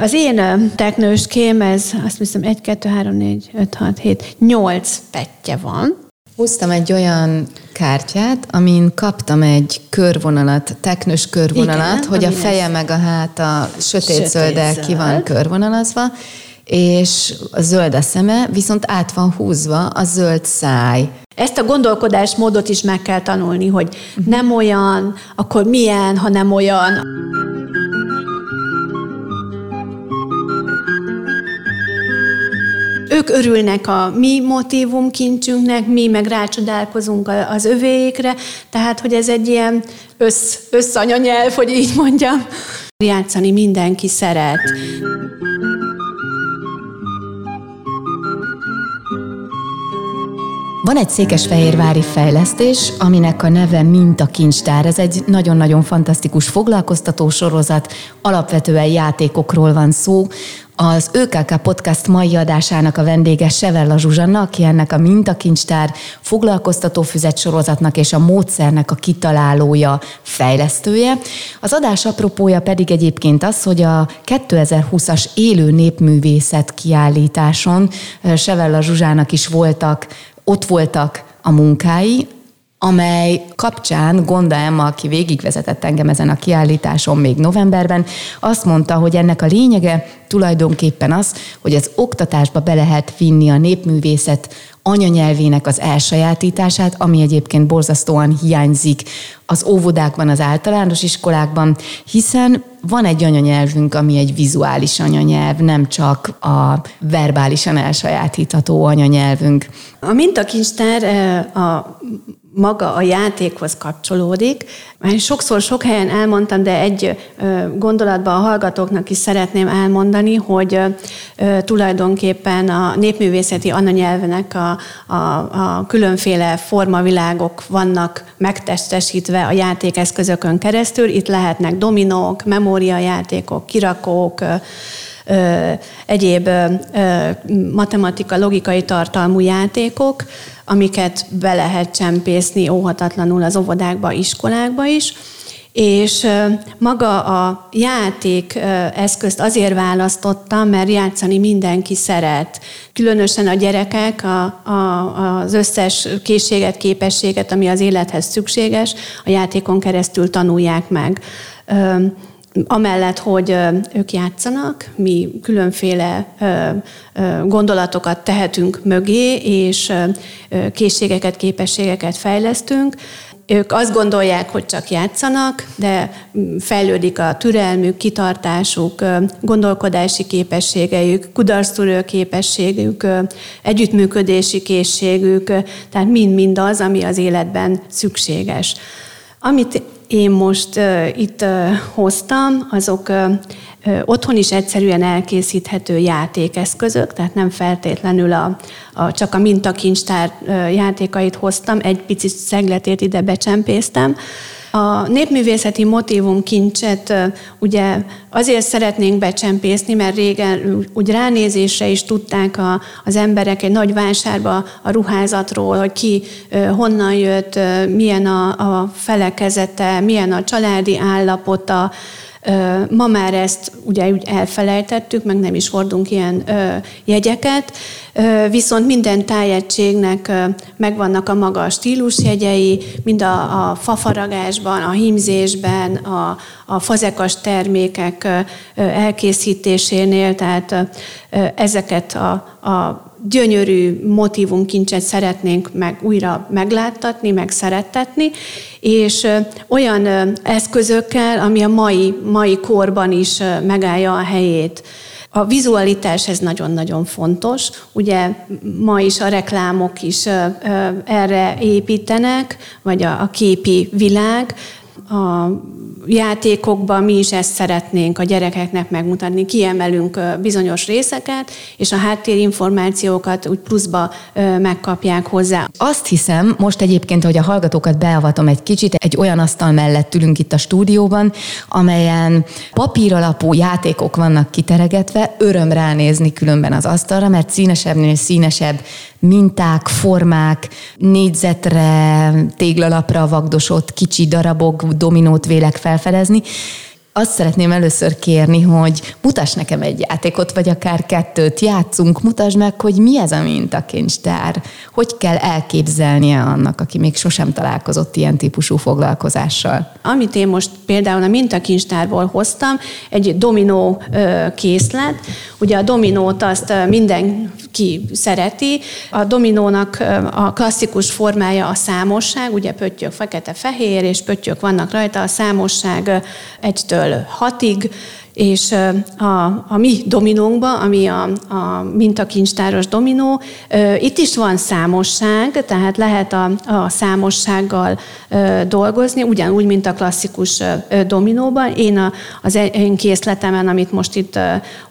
Az én teknőském, ez azt hiszem 1, 2, 3, 4, 5, 6, 7, 8 petje van. Húztam egy olyan kártyát, amin kaptam egy körvonalat, teknős körvonalat, Igen, hogy a feje meg a háta sötét zöldel ki van körvonalazva, és a zöld a szeme, viszont át van húzva a zöld száj. Ezt a gondolkodásmódot is meg kell tanulni, hogy nem olyan, akkor milyen, ha nem olyan. Ők örülnek a mi motivumkincsünknek, mi meg rácsodálkozunk az övéikre, tehát hogy ez egy ilyen össz, összanyanyelv, hogy így mondjam. Játszani mindenki szeret. Van egy székesfehérvári fejlesztés, aminek a neve Mintakincstár. Ez egy nagyon-nagyon fantasztikus foglalkoztató sorozat, alapvetően játékokról van szó. Az ÖKK Podcast mai adásának a vendége Sevella Zsuzsanna, aki ennek a Mintakincstár foglalkoztató füzet sorozatnak és a módszernek a kitalálója, fejlesztője. Az adás apropója pedig egyébként az, hogy a 2020-as élő népművészet kiállításon Sevella Zsuzsának is voltak ott voltak a munkái, amely kapcsán Gonda Emma, aki végigvezetett engem ezen a kiállításon még novemberben, azt mondta, hogy ennek a lényege tulajdonképpen az, hogy az oktatásba be lehet vinni a népművészet anyanyelvének az elsajátítását, ami egyébként borzasztóan hiányzik az óvodákban, az általános iskolákban, hiszen van egy anyanyelvünk, ami egy vizuális anyanyelv, nem csak a verbálisan elsajátítható anyanyelvünk. A mintakincstár a maga a játékhoz kapcsolódik. Már sokszor sok helyen elmondtam, de egy gondolatban a hallgatóknak is szeretném elmondani, hogy tulajdonképpen a népművészeti anyanyelvenek a, a, a különféle formavilágok vannak megtestesítve a játékeszközökön keresztül. Itt lehetnek dominók, memóriajátékok, kirakók, egyéb matematika, logikai tartalmú játékok, amiket be lehet csempészni óhatatlanul az óvodákba, iskolákba is. És maga a játék eszközt azért választottam, mert játszani mindenki szeret. Különösen a gyerekek a, a, az összes készséget, képességet, ami az élethez szükséges, a játékon keresztül tanulják meg amellett, hogy ők játszanak, mi különféle gondolatokat tehetünk mögé, és készségeket, képességeket fejlesztünk, ők azt gondolják, hogy csak játszanak, de fejlődik a türelmük, kitartásuk, gondolkodási képességeik, kudarctúrő képességük, együttműködési készségük, tehát mind-mind az, ami az életben szükséges. Amit én most uh, itt uh, hoztam, azok uh, otthon is egyszerűen elkészíthető játékeszközök, tehát nem feltétlenül a, a, csak a mintakincstár játékait hoztam, egy picit szegletét ide becsempésztem, a népművészeti motivum kincset ugye azért szeretnénk becsempészni, mert régen úgy ránézésre is tudták a, az emberek egy nagy vásárba a ruházatról, hogy ki honnan jött, milyen a, a felekezete, milyen a családi állapota, Ma már ezt ugye úgy elfelejtettük, meg nem is hordunk ilyen jegyeket, viszont minden tájegységnek megvannak a maga stílusjegyei, mind a, a fafaragásban, a hímzésben, a, a fazekas termékek elkészítésénél, tehát ezeket a, a gyönyörű motivumkincset szeretnénk meg újra megláttatni, meg szerettetni, és olyan eszközökkel, ami a mai, mai korban is megállja a helyét. A vizualitás ez nagyon-nagyon fontos. Ugye ma is a reklámok is erre építenek, vagy a, a képi világ. A játékokban mi is ezt szeretnénk a gyerekeknek megmutatni. Kiemelünk bizonyos részeket, és a háttérinformációkat úgy pluszba megkapják hozzá. Azt hiszem, most egyébként, hogy a hallgatókat beavatom egy kicsit, egy olyan asztal mellett ülünk itt a stúdióban, amelyen papíralapú játékok vannak kiteregetve, öröm ránézni különben az asztalra, mert színesebbnél színesebb minták, formák, négyzetre, téglalapra vagdosott kicsi darabok, dominót vélek felfedezni, azt szeretném először kérni, hogy mutass nekem egy játékot, vagy akár kettőt játszunk, mutasd meg, hogy mi ez a mintakincstár, hogy kell elképzelnie annak, aki még sosem találkozott ilyen típusú foglalkozással. Amit én most például a mintakincstárból hoztam, egy dominó készlet. Ugye a dominót azt mindenki szereti. A dominónak a klasszikus formája a számosság, ugye pöttyök fekete-fehér, és pöttyök vannak rajta, a számosság egytől hatig, és a, a mi dominónkban, ami a, a mintakincstáros dominó, itt is van számosság, tehát lehet a, a számossággal dolgozni, ugyanúgy, mint a klasszikus dominóban. Én a, az e, én készletemen, amit most itt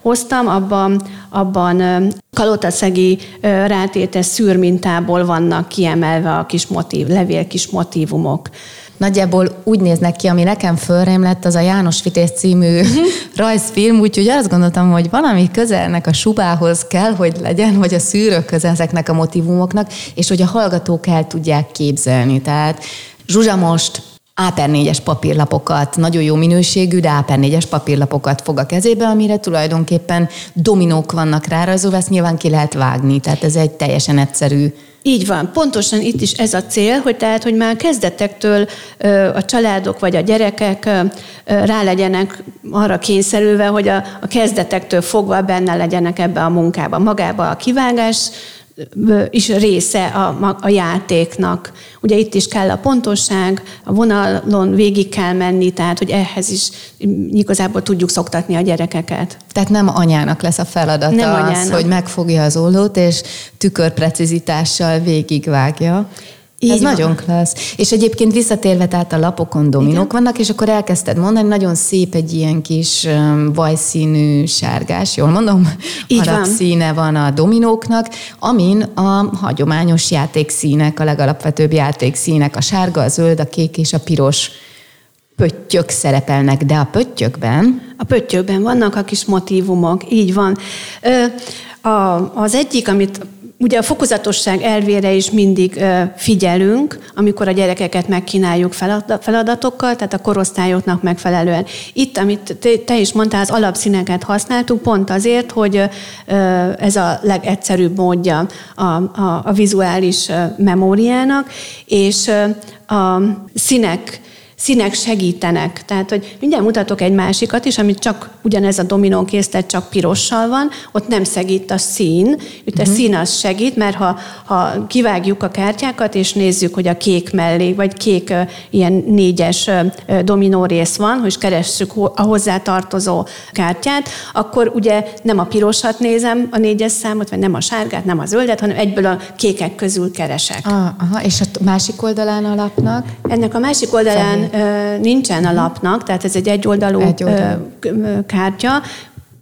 hoztam, abban, abban kalotaszegi rátétes szűrmintából vannak kiemelve a kis motív, levél kis motívumok nagyjából úgy néznek ki, ami nekem fölrém lett, az a János Vitéz című uh-huh. rajzfilm, úgyhogy azt gondoltam, hogy valami közelnek a subához kell, hogy legyen, vagy a szűrőkhöz ezeknek a motivumoknak, és hogy a hallgatók el tudják képzelni. Tehát Zsuzsa most A4-es papírlapokat, nagyon jó minőségű, de A4-es papírlapokat fog a kezébe, amire tulajdonképpen dominók vannak rárajzolva, ezt nyilván ki lehet vágni, tehát ez egy teljesen egyszerű így van, pontosan itt is ez a cél, hogy tehát, hogy már kezdetektől a családok vagy a gyerekek rá legyenek arra kényszerülve, hogy a, a kezdetektől fogva benne legyenek ebbe a munkába, magába a kivágás, is része a, a játéknak. Ugye itt is kell a pontosság, a vonalon végig kell menni, tehát hogy ehhez is igazából tudjuk szoktatni a gyerekeket. Tehát nem anyának lesz a feladata nem az, anyának. hogy megfogja az ollót, és tükörprecizitással végigvágja. Így Ez van. nagyon klassz. És egyébként visszatérve, tehát a lapokon dominók Igen. vannak, és akkor elkezdted mondani, nagyon szép egy ilyen kis vajszínű sárgás, jól mondom? Így van. színe van a dominóknak, amin a hagyományos játékszínek, a legalapvetőbb játékszínek, a sárga, a zöld, a kék és a piros pöttyök szerepelnek, de a pöttyökben... A pöttyökben vannak a kis motívumok, így van. Ö, a, az egyik, amit Ugye a fokozatosság elvére is mindig figyelünk, amikor a gyerekeket megkínáljuk feladatokkal, tehát a korosztályoknak megfelelően. Itt, amit te is mondtál, az alapszíneket használtuk pont azért, hogy ez a legegyszerűbb módja a, a, a vizuális memóriának, és a színek színek segítenek. Tehát, hogy mindjárt mutatok egy másikat is, amit csak ugyanez a dominó készlet csak pirossal van, ott nem segít a szín, itt uh-huh. a mhm. szín az segít, mert ha, ha kivágjuk a kártyákat, és nézzük, hogy a kék mellé, vagy kék ilyen négyes dominó rész van, hogy keressük a hozzá tartozó kártyát, akkor ugye nem a pirosat nézem, a négyes számot, vagy nem a sárgát, nem a zöldet, hanem egyből a kékek közül keresek. Ah, aha, és a másik oldalán a lapnak? Ennek a másik oldalán nincsen a lapnak, tehát ez egy egyoldalú, egyoldalú. kártya.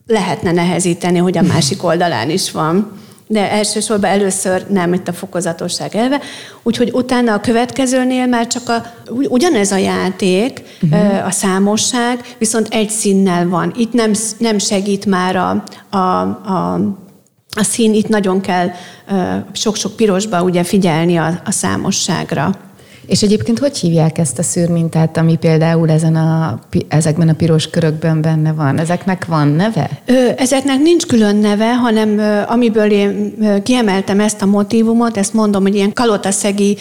Lehetne nehezíteni, hogy a másik oldalán is van de elsősorban először nem itt a fokozatosság elve. Úgyhogy utána a következőnél már csak a, ugyanez a játék, uh-huh. a számosság, viszont egy színnel van. Itt nem, nem segít már a, a, a, a szín, itt nagyon kell sok-sok pirosba ugye figyelni a, a számosságra. És egyébként hogy hívják ezt a szűrmintát, ami például ezen a, ezekben a piros körökben benne van? Ezeknek van neve? Ezeknek nincs külön neve, hanem amiből én kiemeltem ezt a motivumot, ezt mondom, hogy ilyen kalotaszegi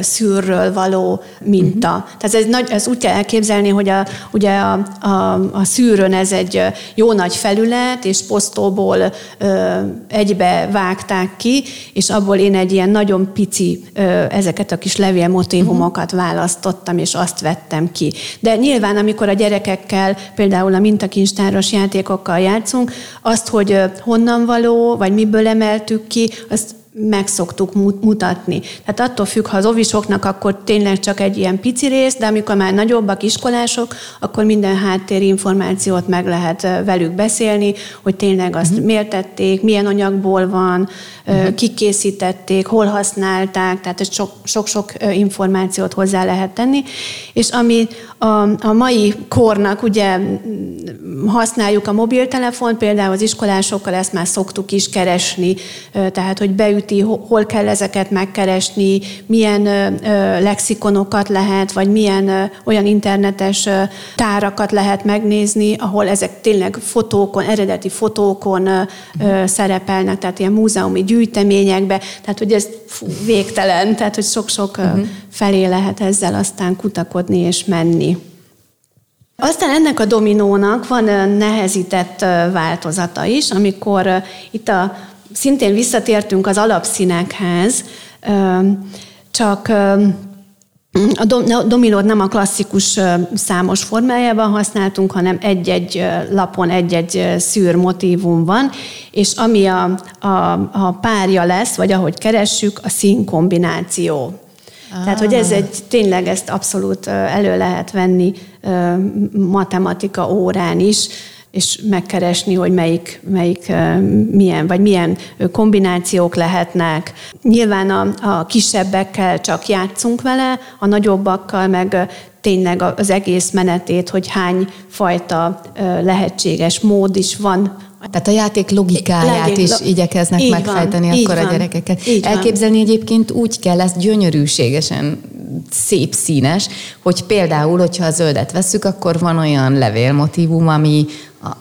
szűrről való minta. Uh-huh. Tehát ez, nagy, ez úgy kell elképzelni, hogy a, ugye a, a, a szűrön ez egy jó nagy felület, és posztóból ö, egybe vágták ki, és abból én egy ilyen nagyon pici ö, ezeket a kis levél motivumokat választottam, és azt vettem ki. De nyilván, amikor a gyerekekkel, például a mintakincstáros játékokkal játszunk, azt, hogy honnan való, vagy miből emeltük ki, azt meg szoktuk mutatni. Tehát attól függ, ha az ovisoknak, akkor tényleg csak egy ilyen pici rész, de amikor már nagyobbak iskolások, akkor minden háttérinformációt meg lehet velük beszélni, hogy tényleg azt uh-huh. miért tették, milyen anyagból van, uh-huh. kik készítették, hol használták, tehát sok-sok információt hozzá lehet tenni. És ami a, a mai kornak ugye használjuk a mobiltelefon, például az iskolásokkal ezt már szoktuk is keresni, tehát hogy beüt beüti, hol kell ezeket megkeresni, milyen lexikonokat lehet, vagy milyen olyan internetes tárakat lehet megnézni, ahol ezek tényleg fotókon, eredeti fotókon uh-huh. szerepelnek, tehát ilyen múzeumi gyűjteményekbe, tehát hogy ez fú, végtelen, tehát hogy sok-sok uh-huh. felé lehet ezzel aztán kutakodni és menni. Aztán ennek a dominónak van nehezített változata is, amikor itt a, szintén visszatértünk az alapszínekhez, csak a dominót nem a klasszikus számos formájában használtunk, hanem egy-egy lapon egy-egy szűr motívum van, és ami a, a, a párja lesz, vagy ahogy keressük, a színkombináció. Ah. Tehát, hogy ez egy, tényleg ezt abszolút elő lehet venni matematika órán is, és megkeresni, hogy melyik, melyik milyen, vagy milyen kombinációk lehetnek. Nyilván a, a kisebbekkel csak játszunk vele, a nagyobbakkal meg tényleg az egész menetét, hogy hány fajta lehetséges mód is van tehát a játék logikáját is lo- igyekeznek így megfejteni van, akkor a gyerekeket. Így Elképzelni van. egyébként úgy kell ezt gyönyörűségesen szép színes, hogy például, hogyha a zöldet veszük, akkor van olyan levélmotívum, ami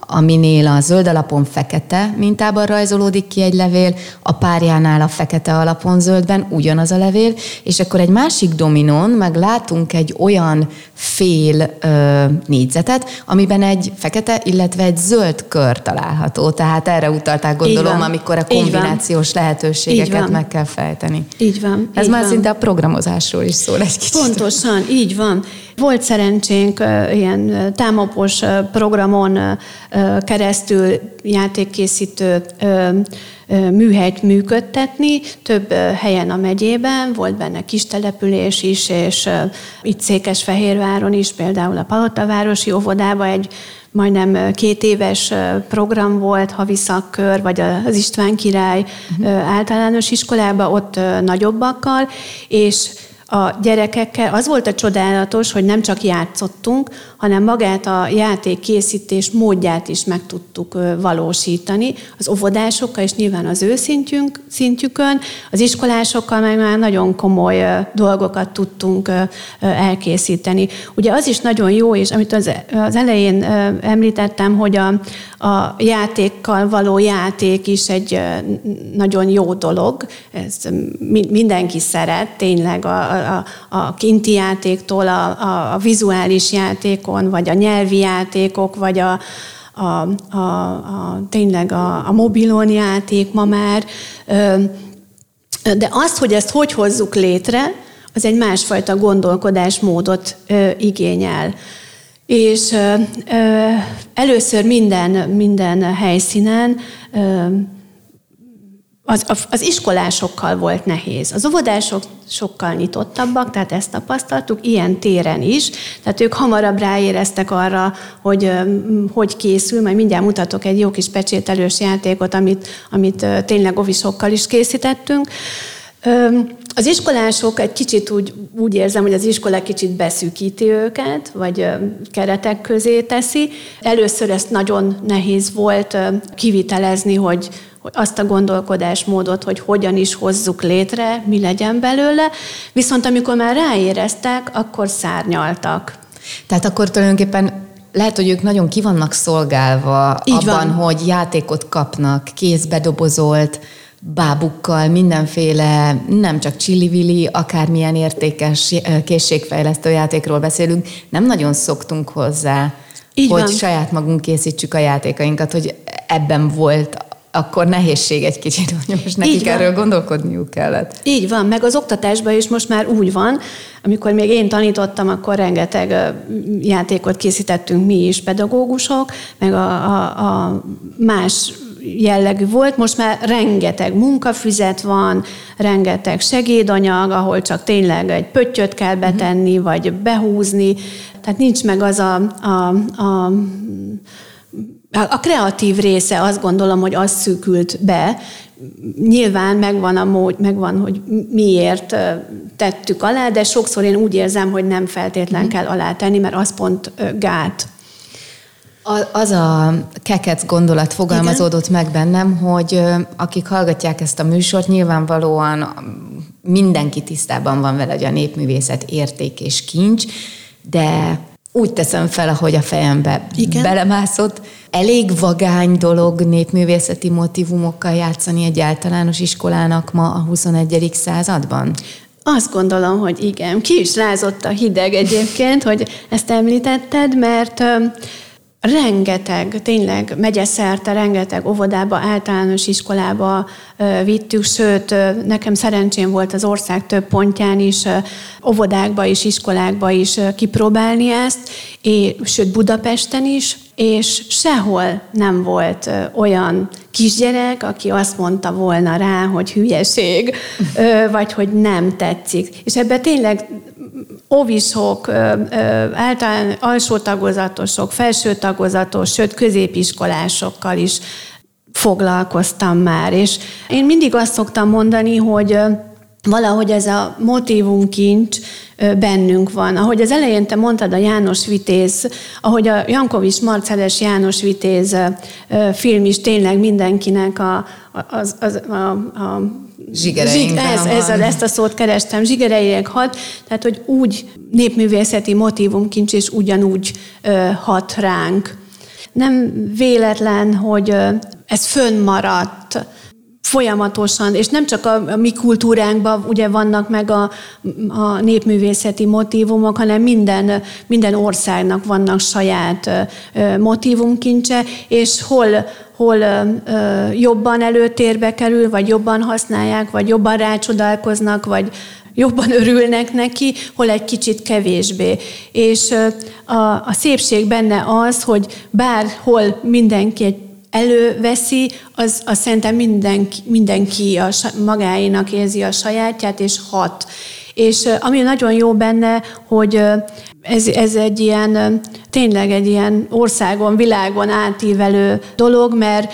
aminél a zöld alapon fekete mintában rajzolódik ki egy levél, a párjánál a fekete alapon zöldben ugyanaz a levél, és akkor egy másik dominón meg látunk egy olyan fél ö, négyzetet, amiben egy fekete, illetve egy zöld kör található. Tehát erre utalták gondolom, amikor a kombinációs lehetőségeket meg kell fejteni. Így van. Ez így már van. szinte a programozásról is szól egy kicsit. Pontosan, így van. Volt szerencsénk ilyen támopos programon keresztül játékkészítő műhelyt működtetni, több helyen a megyében, volt benne kis település is, és itt Székesfehérváron is, például a Palotavárosi óvodában egy majdnem két éves program volt, havi szakkör, vagy az István király uh-huh. általános iskolába, ott nagyobbakkal, és a gyerekekkel. Az volt a csodálatos, hogy nem csak játszottunk, hanem magát a játék készítés módját is meg tudtuk valósítani. Az óvodásokkal és nyilván az ő szintjünk, szintjükön, az iskolásokkal meg már nagyon komoly dolgokat tudtunk elkészíteni. Ugye az is nagyon jó, és amit az, elején említettem, hogy a, a játékkal való játék is egy nagyon jó dolog. Ez mindenki szeret, tényleg a, a, a kinti játéktól a, a, a vizuális játékon, vagy a nyelvi játékok, vagy a, a, a, a, tényleg a, a mobilon játék ma már. De azt, hogy ezt hogy hozzuk létre, az egy másfajta gondolkodásmódot igényel. És először minden, minden helyszínen az, az iskolásokkal volt nehéz. Az óvodások sokkal nyitottabbak, tehát ezt tapasztaltuk, ilyen téren is. Tehát ők hamarabb ráéreztek arra, hogy hogy készül, majd mindjárt mutatok egy jó kis pecsételős játékot, amit, amit tényleg ovisokkal is készítettünk. Az iskolások egy kicsit úgy, úgy érzem, hogy az iskola kicsit beszűkíti őket, vagy keretek közé teszi. Először ezt nagyon nehéz volt kivitelezni, hogy, hogy azt a gondolkodásmódot, hogy hogyan is hozzuk létre, mi legyen belőle, viszont amikor már ráéreztek, akkor szárnyaltak. Tehát akkor tulajdonképpen lehet, hogy ők nagyon ki vannak szolgálva Így abban, van. hogy játékot kapnak, kézbe dobozolt, bábukkal, mindenféle, nem csak csillivili, akármilyen értékes készségfejlesztő játékról beszélünk, nem nagyon szoktunk hozzá, Így hogy van. saját magunk készítsük a játékainkat, hogy ebben volt akkor nehézség egy kicsit, hogy most nekik erről gondolkodniuk kellett. Így van, meg az oktatásban is most már úgy van, amikor még én tanítottam, akkor rengeteg játékot készítettünk mi is, pedagógusok, meg a, a, a más jellegű volt, most már rengeteg munkafüzet van, rengeteg segédanyag, ahol csak tényleg egy pöttyöt kell betenni, vagy behúzni, tehát nincs meg az a, a, a a kreatív része azt gondolom, hogy az szűkült be. Nyilván megvan a mód, megvan, hogy miért tettük alá, de sokszor én úgy érzem, hogy nem feltétlen mhm. kell alá tenni, mert az pont gát. Az a kekec gondolat fogalmazódott Igen? meg bennem, hogy akik hallgatják ezt a műsort, nyilvánvalóan mindenki tisztában van vele, hogy a népművészet érték és kincs, de úgy teszem fel, ahogy a fejembe Igen? belemászott. Elég vagány dolog népművészeti motivumokkal játszani egy általános iskolának ma a 21. században? Azt gondolom, hogy igen. Ki is rázott a hideg egyébként, hogy ezt említetted, mert rengeteg, tényleg megyeszerte, rengeteg óvodába, általános iskolába vittük, sőt, nekem szerencsém volt az ország több pontján is, óvodákba is, iskolákba is kipróbálni ezt, és, sőt Budapesten is, és sehol nem volt olyan kisgyerek, aki azt mondta volna rá, hogy hülyeség, vagy hogy nem tetszik. És ebben tényleg óvisok, általán alsó tagozatosok, felső tagozatos, sőt középiskolásokkal is foglalkoztam már. És én mindig azt szoktam mondani, hogy valahogy ez a motivumkincs bennünk van. Ahogy az elején te mondtad a János Vitéz, ahogy a Jankovics Marceles János Vitéz film is tényleg mindenkinek a, az, az, a, a Zsigereink. ez, ez a, ezt a szót kerestem, zsigereink hat, tehát hogy úgy népművészeti motivumkincs és ugyanúgy ö, hat ránk. Nem véletlen, hogy ö, ez fönnmaradt, folyamatosan, és nem csak a, a mi kultúránkban ugye vannak meg a, a népművészeti motivumok, hanem minden, minden országnak vannak saját motivumkincse, és hol, hol jobban előtérbe kerül, vagy jobban használják, vagy jobban rácsodálkoznak, vagy jobban örülnek neki, hol egy kicsit kevésbé. És a, a szépség benne az, hogy bárhol mindenki egy előveszi, az, az szerintem mindenki, mindenki a, magáénak érzi a sajátját, és hat. És ami nagyon jó benne, hogy ez, ez egy ilyen, tényleg egy ilyen országon, világon átívelő dolog, mert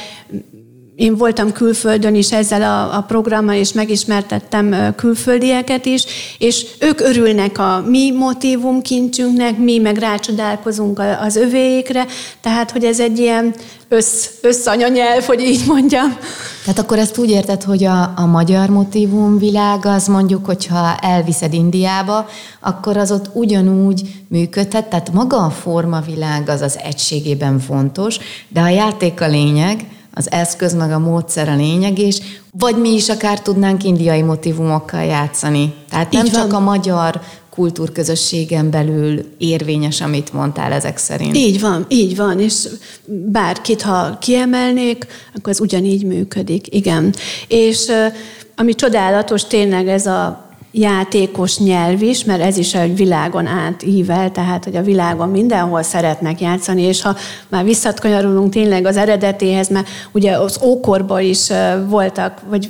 én voltam külföldön is ezzel a, a programmal, és megismertettem külföldieket is, és ők örülnek a mi motivumkincsünknek, mi meg rácsodálkozunk az övéikre, tehát, hogy ez egy ilyen össz, összanyanyelv, hogy így mondjam. Tehát akkor ezt úgy érted, hogy a, a magyar motivum világ az mondjuk, hogyha elviszed Indiába, akkor az ott ugyanúgy működhet, tehát maga a formavilág az az egységében fontos, de a játék a lényeg, az eszköz meg a módszer a lényeg, és vagy mi is akár tudnánk indiai motivumokkal játszani. Tehát nem Így csak van. a magyar kultúrközösségen belül érvényes, amit mondtál ezek szerint. Így van, így van, és bárkit, ha kiemelnék, akkor ez ugyanígy működik, igen. És ami csodálatos tényleg ez a játékos nyelv is, mert ez is egy világon átível, tehát hogy a világon mindenhol szeretnek játszani, és ha már visszatkanyarulunk tényleg az eredetéhez, mert ugye az ókorban is voltak, vagy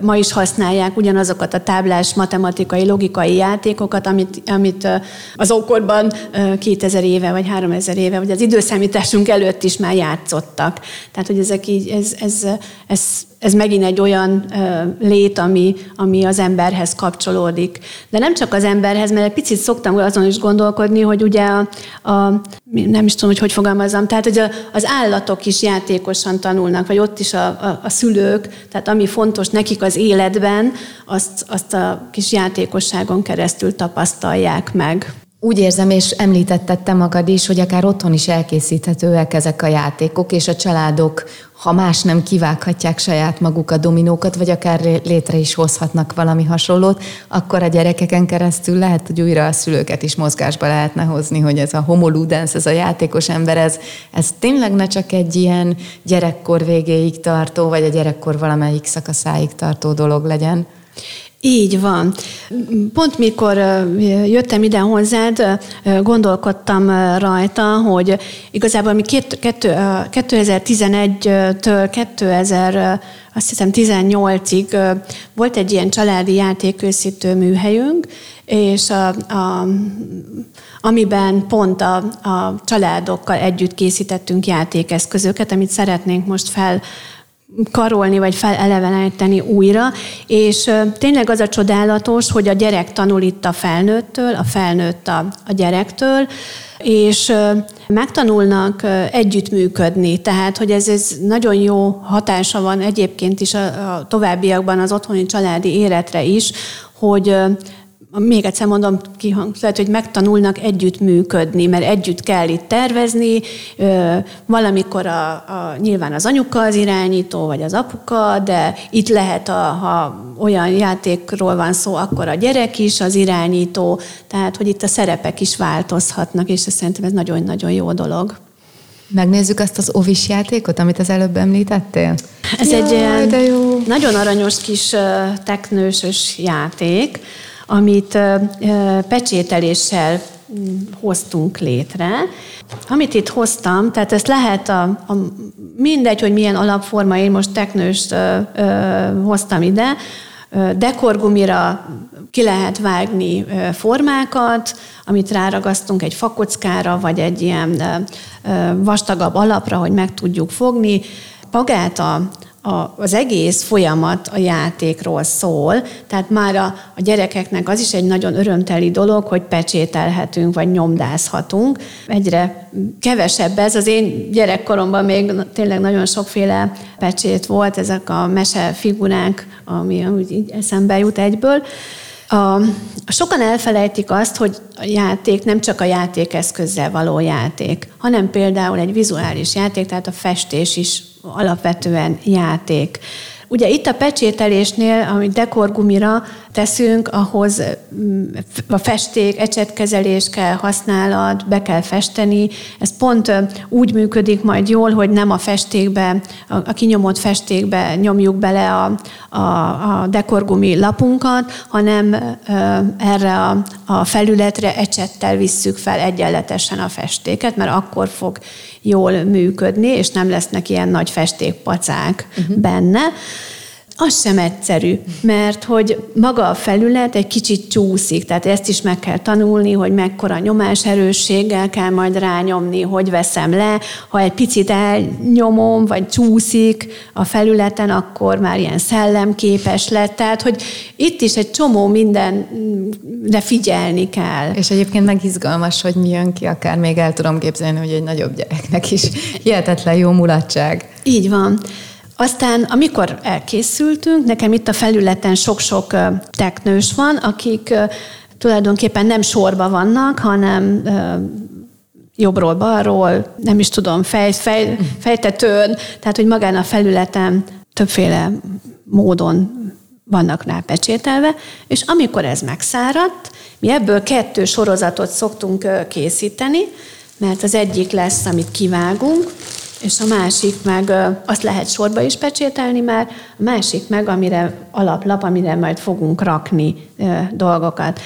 ma is használják ugyanazokat a táblás matematikai, logikai játékokat, amit, amit az ókorban 2000 éve vagy 3000 éve, vagy az időszámításunk előtt is már játszottak. Tehát, hogy ezek így, ez, ez, ez, ez megint egy olyan lét, ami, ami az emberhez kapcsolódik. De nem csak az emberhez, mert egy picit szoktam azon is gondolkodni, hogy ugye a, a nem is tudom, hogy hogy fogalmazom, tehát hogy a, az állatok is játékosan tanulnak, vagy ott is a, a, a szülők, tehát ami fontos nekik az életben, azt, azt a kis játékosságon keresztül tapasztalják meg. Úgy érzem, és említetted te magad is, hogy akár otthon is elkészíthetőek ezek a játékok, és a családok, ha más nem kivághatják saját maguk a dominókat, vagy akár létre is hozhatnak valami hasonlót, akkor a gyerekeken keresztül lehet, hogy újra a szülőket is mozgásba lehetne hozni, hogy ez a homoludens, ez a játékos ember, ez, ez tényleg ne csak egy ilyen gyerekkor végéig tartó, vagy a gyerekkor valamelyik szakaszáig tartó dolog legyen. Így van. Pont mikor jöttem ide hozzád, gondolkodtam rajta, hogy igazából mi 2011-től 2000 azt hiszem 18-ig volt egy ilyen családi játékőszítő műhelyünk, és a, a, amiben pont a, a családokkal együtt készítettünk játékeszközöket, amit szeretnénk most fel karolni, vagy feleleveníteni újra, és tényleg az a csodálatos, hogy a gyerek tanul itt a felnőttől, a felnőtt a, a gyerektől, és megtanulnak együttműködni, tehát hogy ez, ez nagyon jó hatása van egyébként is a, a továbbiakban az otthoni családi életre is, hogy még egyszer mondom, lehet, hogy megtanulnak együtt működni, mert együtt kell itt tervezni, valamikor a, a, nyilván az anyuka az irányító, vagy az apuka, de itt lehet, a, ha olyan játékról van szó, akkor a gyerek is az irányító, tehát hogy itt a szerepek is változhatnak, és szerintem ez nagyon-nagyon jó dolog. Megnézzük azt az ovis játékot, amit az előbb említettél? Ez Jaj, egy de jó. nagyon aranyos kis teknősös játék, amit pecsételéssel mm, hoztunk létre. Amit itt hoztam, tehát ezt lehet a, a mindegy, hogy milyen alapforma, én most teknőst ö, ö, hoztam ide, dekorgumira ki lehet vágni formákat, amit ráragasztunk egy fakockára, vagy egy ilyen vastagabb alapra, hogy meg tudjuk fogni. Magát a, az egész folyamat a játékról szól, tehát már a, a gyerekeknek az is egy nagyon örömteli dolog, hogy pecsételhetünk, vagy nyomdázhatunk. Egyre kevesebb ez, az én gyerekkoromban még tényleg nagyon sokféle pecsét volt, ezek a mesefigurák, ami úgy eszembe jut egyből. A, sokan elfelejtik azt, hogy a játék nem csak a játékeszközzel való játék, hanem például egy vizuális játék, tehát a festés is alapvetően játék. Ugye itt a pecsételésnél, amit dekorgumira teszünk, ahhoz mm, a festék, ecsetkezelés kell használat, be kell festeni. Ez pont úgy működik majd jól, hogy nem a festékbe, a kinyomott festékbe nyomjuk bele a, a, a dekorgumi lapunkat, hanem erre a, a felületre ecsettel visszük fel egyenletesen a festéket, mert akkor fog jól működni, és nem lesznek ilyen nagy festékpacák uh-huh. benne az sem egyszerű, mert hogy maga a felület egy kicsit csúszik, tehát ezt is meg kell tanulni, hogy mekkora nyomás erősséggel kell majd rányomni, hogy veszem le. Ha egy picit elnyomom, vagy csúszik a felületen, akkor már ilyen szellemképes lett. Tehát, hogy itt is egy csomó mindenre figyelni kell. És egyébként meg izgalmas, hogy mi jön ki, akár még el tudom képzelni, hogy egy nagyobb gyereknek is hihetetlen jó mulatság. Így van. Aztán, amikor elkészültünk, nekem itt a felületen sok-sok teknős van, akik tulajdonképpen nem sorba vannak, hanem jobbról, balról, nem is tudom, fej, fej, fejtetőn, tehát hogy magán a felületen többféle módon vannak rá pecsételve, és amikor ez megszáradt, mi ebből kettő sorozatot szoktunk készíteni, mert az egyik lesz, amit kivágunk, és a másik meg azt lehet sorba is pecsételni már, a másik meg, amire alaplap, amire majd fogunk rakni dolgokat.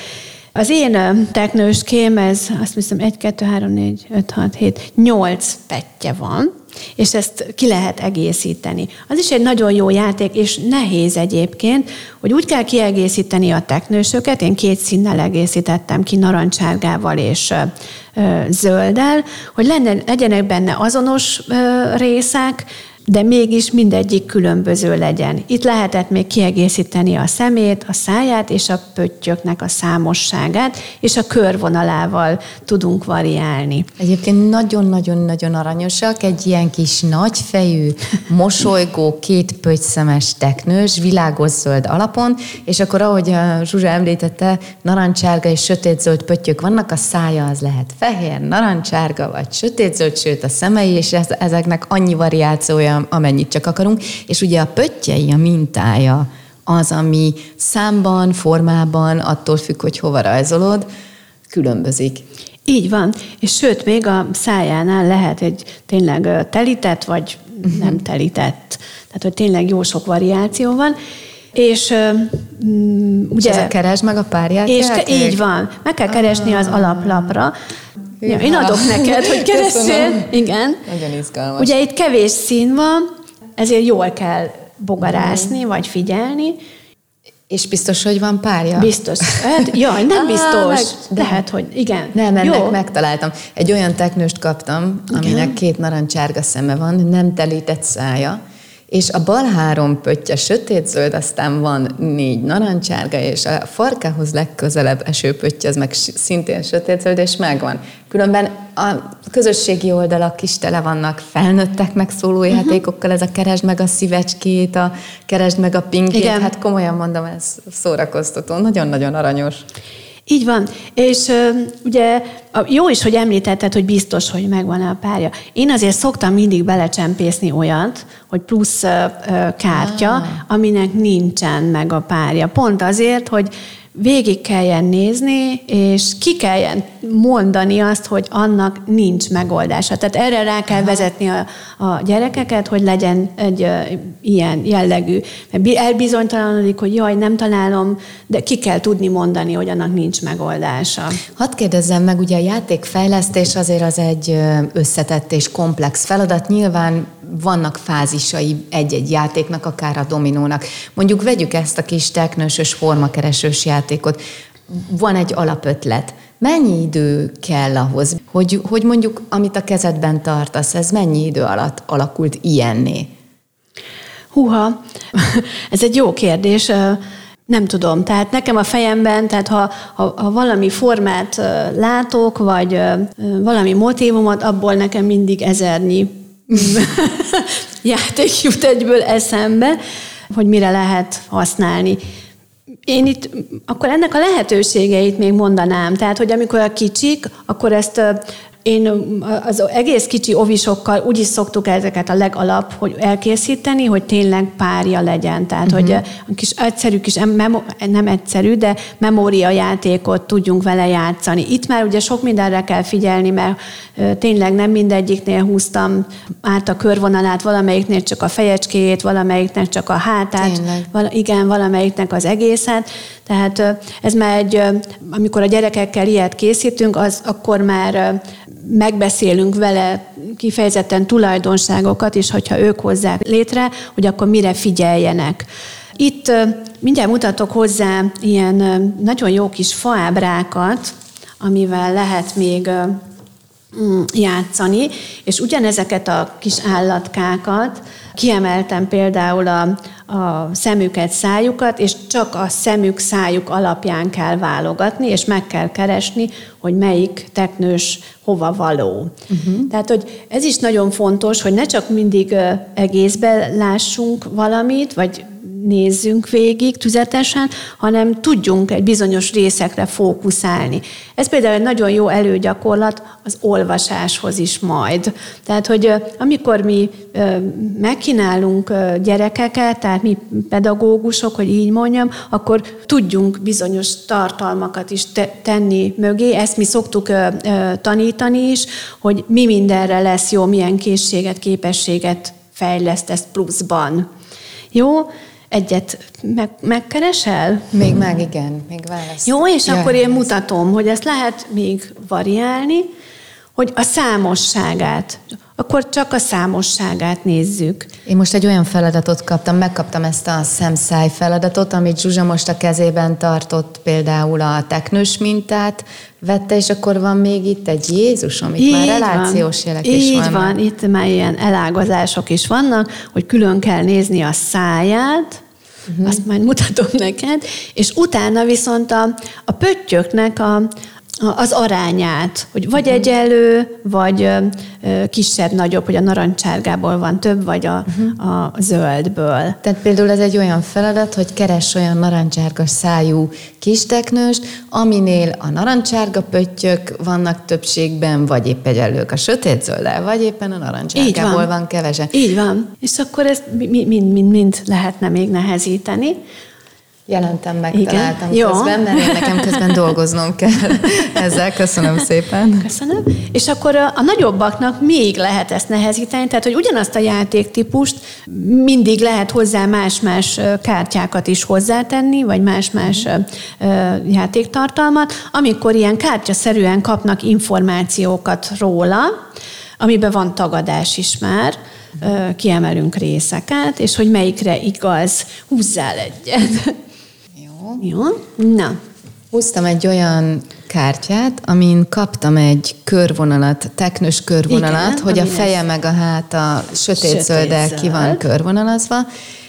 Az én teknős kém, ez azt hiszem 1, 2, 3, 4, 5, 6, 7, 8 petje van, és ezt ki lehet egészíteni. Az is egy nagyon jó játék, és nehéz egyébként, hogy úgy kell kiegészíteni a teknősöket, én két színnel egészítettem ki, narancsárgával és zölddel, hogy lenne, legyenek benne azonos részek, de mégis mindegyik különböző legyen. Itt lehetett még kiegészíteni a szemét, a száját és a pöttyöknek a számosságát, és a körvonalával tudunk variálni. Egyébként nagyon-nagyon-nagyon aranyosak, egy ilyen kis nagyfejű, mosolygó, két pöttyszemes teknős, világos zöld alapon, és akkor ahogy a Zsuzsa említette, narancsárga és sötétzöld pöttyök vannak, a szája az lehet fehér, narancsárga vagy sötétzöld, sőt a szemei, és ezeknek annyi variációja amennyit csak akarunk, és ugye a pöttyei, a mintája az, ami számban, formában, attól függ, hogy hova rajzolod, különbözik. Így van, és sőt, még a szájánál lehet egy tényleg telített, vagy uh-huh. nem telített. Tehát, hogy tényleg jó sok variáció van. És um, ugye... És keresd meg a párját? És ke- így van. Meg kell keresni az alaplapra. Ja, én adok neked, hogy keressél. Igen. Nagyon izgalmas. Ugye itt kevés szín van, ezért jól kell bogarászni, mm. vagy figyelni. És biztos, hogy van párja? Biztos. Hát, jaj, nem biztos. Meg, de hát, hogy igen. Nem, ennek Jó. megtaláltam. Egy olyan teknőst kaptam, aminek igen. két narancsárga szeme van, nem telített szája, és a bal három pöttye sötétzöld, aztán van négy narancsárga, és a farkához legközelebb eső pöttye, az meg szintén sötétzöld, és megvan. Különben a közösségi oldalak is tele vannak felnőtteknek szóló uh-huh. játékokkal, ez a keresd meg a szívecskét, a keresd meg a pinkét, Igen. hát komolyan mondom, ez szórakoztató, nagyon-nagyon aranyos. Így van. És ugye jó is, hogy említetted, hogy biztos, hogy megvan-e a párja. Én azért szoktam mindig belecsempészni olyat, hogy plusz kártya, ah. aminek nincsen meg a párja. Pont azért, hogy végig kelljen nézni, és ki kelljen mondani azt, hogy annak nincs megoldása. Tehát erre rá kell vezetni a, a gyerekeket, hogy legyen egy uh, ilyen jellegű. Elbizonytalanodik, hogy jaj, nem találom, de ki kell tudni mondani, hogy annak nincs megoldása. Hadd kérdezzem meg, ugye a játékfejlesztés azért az egy összetett és komplex feladat. Nyilván vannak fázisai egy-egy játéknak, akár a dominónak. Mondjuk vegyük ezt a kis teknősös formakeresős játékot. Van egy alapötlet. Mennyi idő kell ahhoz, hogy, hogy mondjuk, amit a kezedben tartasz, ez mennyi idő alatt alakult ilyenné? Húha, ez egy jó kérdés. Nem tudom, tehát nekem a fejemben, tehát ha, ha, ha valami formát látok, vagy valami motivumot, abból nekem mindig ezernyi játék jut egyből eszembe, hogy mire lehet használni. Én itt akkor ennek a lehetőségeit még mondanám. Tehát, hogy amikor a kicsik, akkor ezt én az egész kicsi ovisokkal úgy is szoktuk ezeket a legalap, hogy elkészíteni, hogy tényleg párja legyen. Tehát, uh-huh. hogy a kis egyszerű kis, nem egyszerű, de memóriajátékot tudjunk vele játszani. Itt már ugye sok mindenre kell figyelni, mert tényleg nem mindegyiknél húztam át a körvonalát, valamelyiknél csak a fejecskéjét, valamelyiknek csak a hátát, val- igen, valamelyiknek az egészet. Tehát ez már egy, amikor a gyerekekkel ilyet készítünk, az akkor már megbeszélünk vele kifejezetten tulajdonságokat, és hogyha ők hozzák létre, hogy akkor mire figyeljenek. Itt mindjárt mutatok hozzá ilyen nagyon jó kis faábrákat, amivel lehet még játszani, és ugyanezeket a kis állatkákat kiemeltem például a, a szemüket, szájukat, és csak a szemük, szájuk alapján kell válogatni, és meg kell keresni, hogy melyik teknős hova való. Uh-huh. Tehát, hogy ez is nagyon fontos, hogy ne csak mindig egészben lássunk valamit, vagy nézzünk végig tüzetesen, hanem tudjunk egy bizonyos részekre fókuszálni. Ez például egy nagyon jó előgyakorlat az olvasáshoz is majd. Tehát, hogy amikor mi megkínálunk gyerekeket, tehát mi pedagógusok, hogy így mondjam, akkor tudjunk bizonyos tartalmakat is tenni mögé. Ezt mi szoktuk tanítani is, hogy mi mindenre lesz jó, milyen készséget, képességet fejleszt ezt pluszban. Jó? Egyet meg, megkeresel? Még meg, igen, még válasz. Jó, és Jaj, akkor én mutatom, hogy ezt lehet még variálni, hogy a számosságát, akkor csak a számosságát nézzük. Én most egy olyan feladatot kaptam, megkaptam ezt a szemszáj feladatot, amit Zsuzsa most a kezében tartott például a teknős mintát, vette, és akkor van még itt egy Jézus, amit Így már relációs van. jelek Így is vannak. van, itt már ilyen elágazások is vannak, hogy külön kell nézni a száját, uh-huh. azt majd mutatom neked, és utána viszont a, a pöttyöknek a, az arányát, hogy vagy uh-huh. egyenlő, vagy kisebb-nagyobb, hogy a narancsárgából van több, vagy a, uh-huh. a zöldből. Tehát például ez egy olyan feladat, hogy keres olyan narancsárga szájú kisteknőst, aminél a narancsárga pöttyök vannak többségben, vagy épp egyenlők a sötét zöldel, vagy éppen a narancsárgából van. van kevesen. Így van. És akkor ezt mind-mind lehetne még nehezíteni. Jelentem, megtaláltam Igen. közben, mert én nekem közben dolgoznom kell ezzel. Köszönöm szépen. Köszönöm. És akkor a, a nagyobbaknak még lehet ezt nehezíteni, tehát hogy ugyanazt a játéktípust mindig lehet hozzá más-más kártyákat is hozzátenni, vagy más-más játéktartalmat, amikor ilyen kártyaszerűen kapnak információkat róla, amiben van tagadás is már, kiemelünk részeket, és hogy melyikre igaz, húzzál egyet. Jó. Na, Húztam egy olyan kártyát, amin kaptam egy körvonalat, teknős körvonalat, Igen, hogy a feje meg a háta sötét zöldel ki van körvonalazva,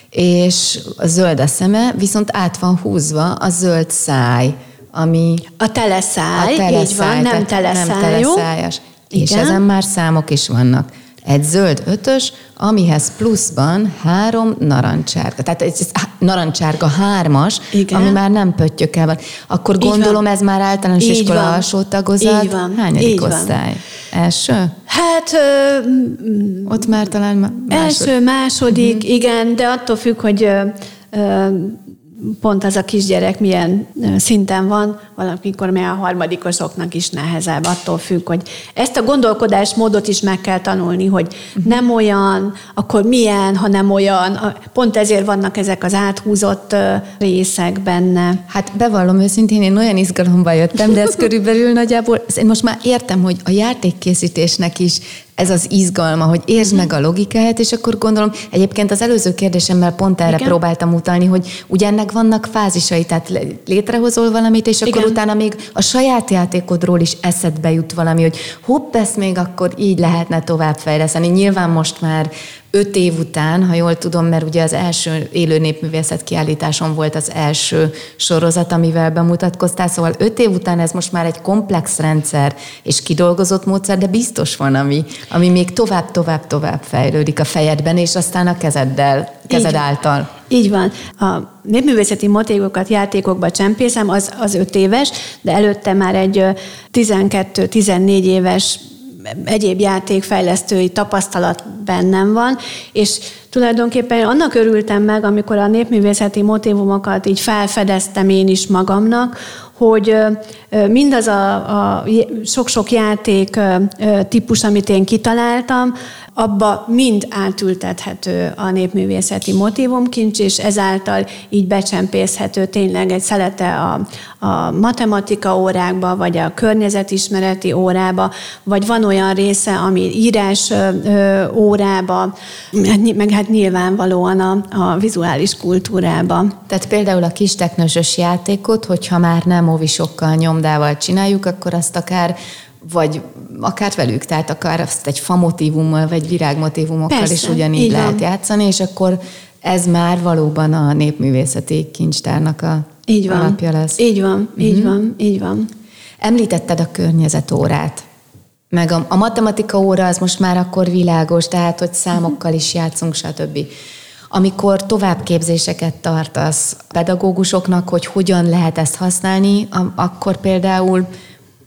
és a zöld a szeme, viszont át van húzva a zöld száj, ami... A teleszáj, a teleszáj így van, nem teleszáj, nem teleszájas. És ezen már számok is vannak egy zöld ötös, amihez pluszban három narancsárga. Tehát ez narancsárga hármas, Igen. ami már nem pöttyökkel van. Akkor Így gondolom van. ez már általános Így iskola van. alsó tagozat. Így van. Hányadik Így osztály? Van. Első? Hát... Ö, Ott már talán második. Első, második, uh-huh. igen, de attól függ, hogy ö, ö, pont az a kisgyerek milyen szinten van, valamikor még a harmadikosoknak is nehezebb, attól függ, hogy ezt a gondolkodásmódot is meg kell tanulni, hogy nem olyan, akkor milyen, ha nem olyan. Pont ezért vannak ezek az áthúzott részek benne. Hát bevallom őszintén, én olyan izgalomba jöttem, de ez körülbelül nagyjából, én most már értem, hogy a játékkészítésnek is ez az izgalma, hogy értsd meg a logikáját, és akkor gondolom, egyébként az előző kérdésemmel pont erre Igen. próbáltam utalni, hogy ugye ennek vannak fázisai, tehát létrehozol valamit, és akkor Igen. utána még a saját játékodról is eszedbe jut valami, hogy hopp, ezt még akkor így lehetne továbbfejleszteni. Nyilván most már öt év után, ha jól tudom, mert ugye az első élő népművészet kiállításon volt az első sorozat, amivel bemutatkoztál, szóval öt év után ez most már egy komplex rendszer és kidolgozott módszer, de biztos van, ami, ami még tovább, tovább, tovább fejlődik a fejedben, és aztán a kezeddel, kezed Így által. Így van. A népművészeti motívokat játékokba csempészem, az, az öt éves, de előtte már egy 12-14 éves egyéb játékfejlesztői tapasztalat bennem van, és tulajdonképpen annak örültem meg, amikor a népművészeti motivumokat így felfedeztem én is magamnak, hogy mindaz a, a sok-sok játék típus, amit én kitaláltam, abba mind átültethető a népművészeti motivumkincs, és ezáltal így becsempészhető tényleg egy szelete a, a matematika órákba, vagy a környezetismereti órába, vagy van olyan része, ami írás órába, meg hát nyilvánvalóan a, a vizuális kultúrába. Tehát például a kis technősös játékot, hogyha már nem óvisokkal, nyomdával csináljuk, akkor azt akár vagy akár velük, tehát akár azt egy famotívummal, vagy virágmotívumokkal Persze, is ugyanígy lehet van. játszani, és akkor ez már valóban a népművészeti kincstárnak a így van. alapja lesz. Így van, uh-huh. így mhm. van, így van. Említetted a környezetórát, meg a, a matematika óra az most már akkor világos, tehát hogy számokkal is játszunk, stb. Amikor továbbképzéseket tartasz pedagógusoknak, hogy hogyan lehet ezt használni, akkor például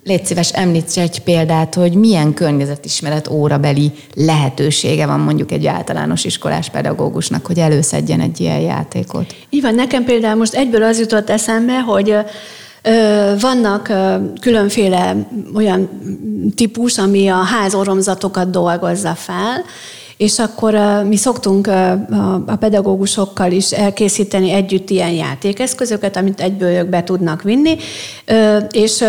Légy szíves, említs egy példát, hogy milyen környezetismeret órabeli lehetősége van mondjuk egy általános iskolás pedagógusnak, hogy előszedjen egy ilyen játékot. Így nekem például most egyből az jutott eszembe, hogy vannak különféle olyan típus, ami a házoromzatokat dolgozza fel, és akkor mi szoktunk a pedagógusokkal is elkészíteni együtt ilyen játékeszközöket, amit egyből ők be tudnak vinni, és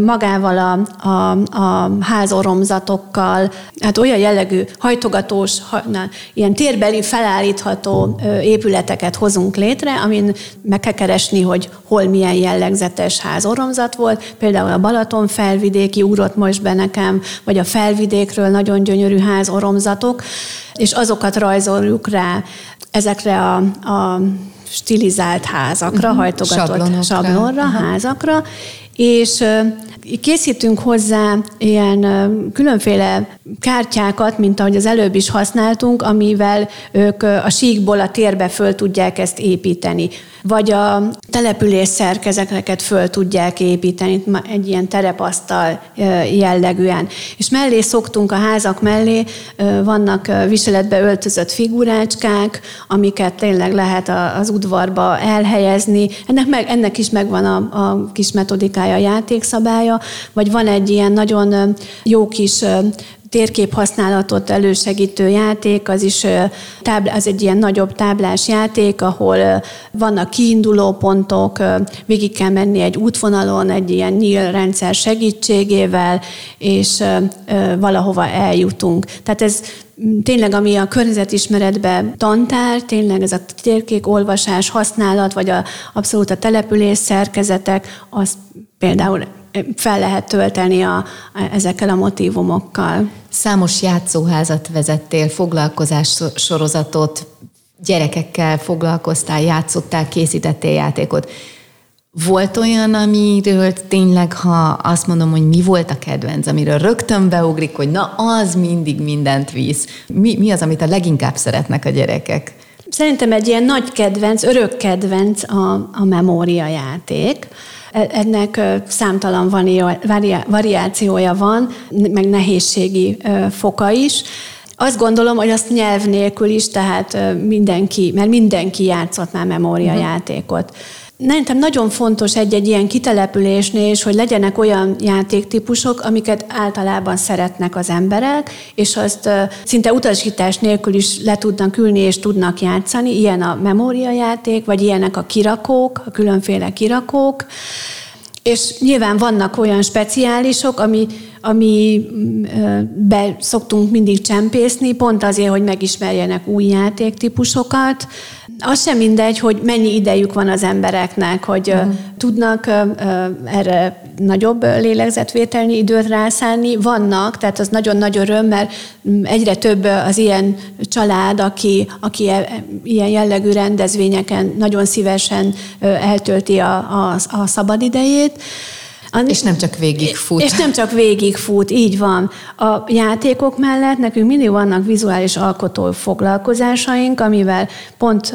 magával a, a, a házoromzatokkal, hát olyan jellegű hajtogatós, ilyen térbeli felállítható épületeket hozunk létre, amin meg kell keresni, hogy hol milyen jellegzetes házoromzat volt. Például a Balaton felvidéki ugrott most be nekem, vagy a felvidékről nagyon gyönyörű házoromzatok, és azokat rajzoljuk rá ezekre a, a stilizált házakra, uh-huh. hajtogatott Sablonokra. sablonra, uh-huh. házakra, és készítünk hozzá ilyen különféle kártyákat, mint ahogy az előbb is használtunk, amivel ők a síkból a térbe föl tudják ezt építeni vagy a település szerkezeteket föl tudják építeni, egy ilyen terepasztal jellegűen. És mellé szoktunk a házak mellé, vannak viseletbe öltözött figurácskák, amiket tényleg lehet az udvarba elhelyezni. Ennek, meg, ennek is megvan a, a kis metodikája, a játékszabálya, vagy van egy ilyen nagyon jó kis térképhasználatot elősegítő játék, az is az egy ilyen nagyobb táblás játék, ahol vannak kiinduló pontok, végig kell menni egy útvonalon egy ilyen nyílrendszer segítségével, és valahova eljutunk. Tehát ez tényleg, ami a környezetismeretbe tantár, tényleg ez a térkék olvasás, használat, vagy a, abszolút a település szerkezetek, az például fel lehet tölteni a, a, ezekkel a motivumokkal. Számos játszóházat vezettél, foglalkozás sorozatot, gyerekekkel foglalkoztál, játszottál, készítettél játékot. Volt olyan, amiről tényleg, ha azt mondom, hogy mi volt a kedvenc, amiről rögtön beugrik, hogy na, az mindig mindent visz. Mi, mi az, amit a leginkább szeretnek a gyerekek? Szerintem egy ilyen nagy kedvenc, örök kedvenc a, a memória játék. E, ennek számtalan variációja van, meg nehézségi foka is. Azt gondolom, hogy azt nyelv nélkül is, tehát mindenki, mert mindenki játszott már memóriajátékot. Uh-huh. Szerintem nagyon fontos egy-egy ilyen kitelepülésnél is, hogy legyenek olyan játéktípusok, amiket általában szeretnek az emberek, és azt szinte utasítás nélkül is le tudnak ülni és tudnak játszani. Ilyen a memóriajáték, vagy ilyenek a kirakók, a különféle kirakók. És nyilván vannak olyan speciálisok, ami, ami be szoktunk mindig csempészni, pont azért, hogy megismerjenek új játéktípusokat. Az sem mindegy, hogy mennyi idejük van az embereknek, hogy mm. tudnak erre nagyobb lélegzetvételnyi időt rászállni. Vannak, tehát az nagyon nagy öröm, mert egyre több az ilyen család, aki, aki e, ilyen jellegű rendezvényeken nagyon szívesen eltölti a, a, a szabadidejét. És nem csak végigfut. És nem csak végigfut, így van. A játékok mellett nekünk mindig vannak vizuális alkotó foglalkozásaink, amivel pont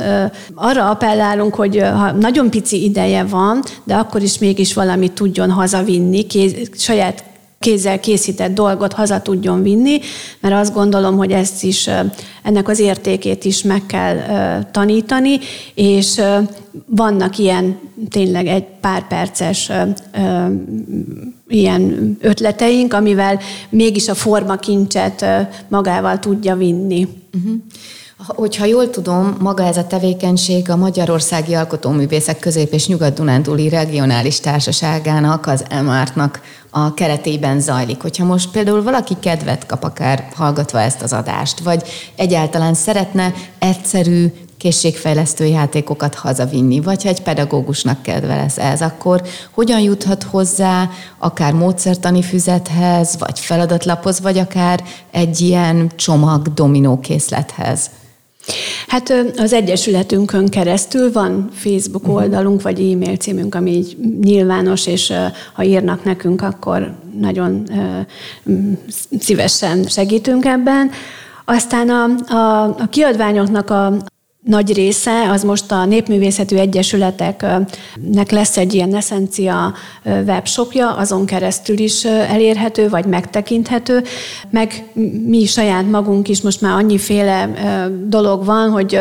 arra appellálunk, hogy ha nagyon pici ideje van, de akkor is mégis valamit tudjon hazavinni, kéz, saját kézzel készített dolgot haza tudjon vinni, mert azt gondolom, hogy ezt is, ennek az értékét is meg kell tanítani, és vannak ilyen tényleg egy pár perces ilyen ötleteink, amivel mégis a formakincset magával tudja vinni. Uh-huh. Hogyha jól tudom, maga ez a tevékenység a Magyarországi Alkotóművészek Közép- és Nyugat-Dunántúli Regionális Társaságának, az EMART-nak a keretében zajlik. Hogyha most például valaki kedvet kap akár hallgatva ezt az adást, vagy egyáltalán szeretne egyszerű, készségfejlesztő játékokat hazavinni, vagy ha egy pedagógusnak kedve lesz ez, akkor hogyan juthat hozzá akár módszertani füzethez, vagy feladatlaphoz, vagy akár egy ilyen csomag dominókészlethez? Hát az Egyesületünkön keresztül van Facebook mhm. oldalunk, vagy e-mail címünk, ami így nyilvános, és ha írnak nekünk, akkor nagyon szívesen segítünk ebben. Aztán a, a, a kiadványoknak a, nagy része, az most a Népművészetű Egyesületeknek lesz egy ilyen eszencia webshopja, azon keresztül is elérhető, vagy megtekinthető, meg mi saját magunk is most már annyiféle dolog van, hogy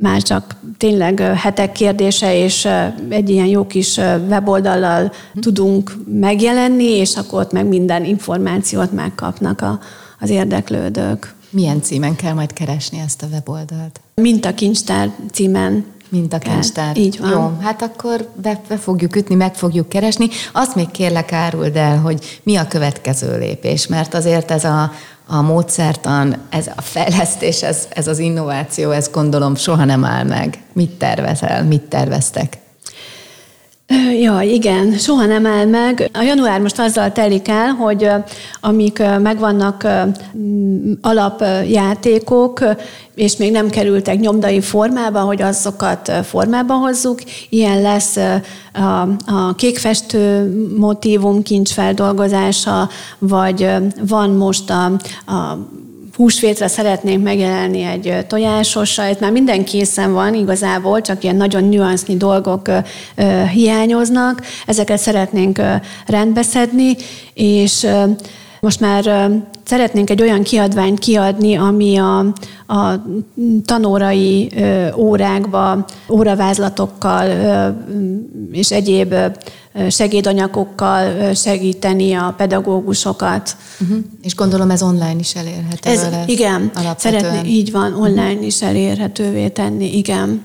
már csak tényleg hetek kérdése, és egy ilyen jó kis weboldallal tudunk megjelenni, és akkor ott meg minden információt megkapnak a, az érdeklődők. Milyen címen kell majd keresni ezt a weboldalt? Mintakincstár címen Mintakincstár. Így van. Jó, hát akkor be, be fogjuk ütni, meg fogjuk keresni. Azt még kérlek áruld el, hogy mi a következő lépés, mert azért ez a, a módszertan, ez a fejlesztés, ez, ez az innováció, ez gondolom soha nem áll meg. Mit tervezel, mit terveztek? Ja, igen, soha nem áll meg. A január most azzal telik el, hogy amik megvannak alapjátékok, és még nem kerültek nyomdai formába, hogy azokat formába hozzuk. Ilyen lesz a, a kékfestő motívum kincsfeldolgozása, vagy van most a, a húsvétre szeretnénk megjelenni egy tojásossal, itt már minden készen van igazából, csak ilyen nagyon nüansznyi dolgok hiányoznak, ezeket szeretnénk rendbeszedni, és most már szeretnénk egy olyan kiadványt kiadni, ami a, a tanórai órákba, óravázlatokkal és egyéb segédanyagokkal segíteni a pedagógusokat. Uh-huh. És gondolom ez online is elérhető ez, lesz. Igen, szeretné, így van, online is elérhetővé tenni, igen.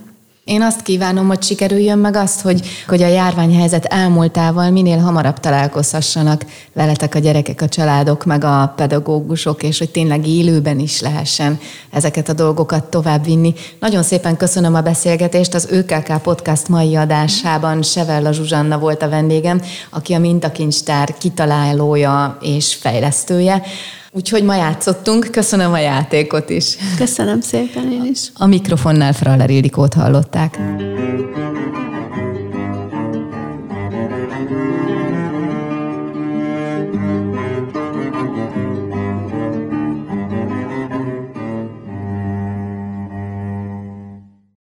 Én azt kívánom, hogy sikerüljön meg azt, hogy, hogy a járványhelyzet elmúltával minél hamarabb találkozhassanak veletek a gyerekek, a családok, meg a pedagógusok, és hogy tényleg élőben is lehessen ezeket a dolgokat továbbvinni. Nagyon szépen köszönöm a beszélgetést. Az ÖKK Podcast mai adásában Sevella Zsuzsanna volt a vendégem, aki a Mintakincstár kitalálója és fejlesztője. Úgyhogy ma játszottunk, köszönöm a játékot is. Köszönöm szépen én is. A mikrofonnál Fraller Ildikót hallották.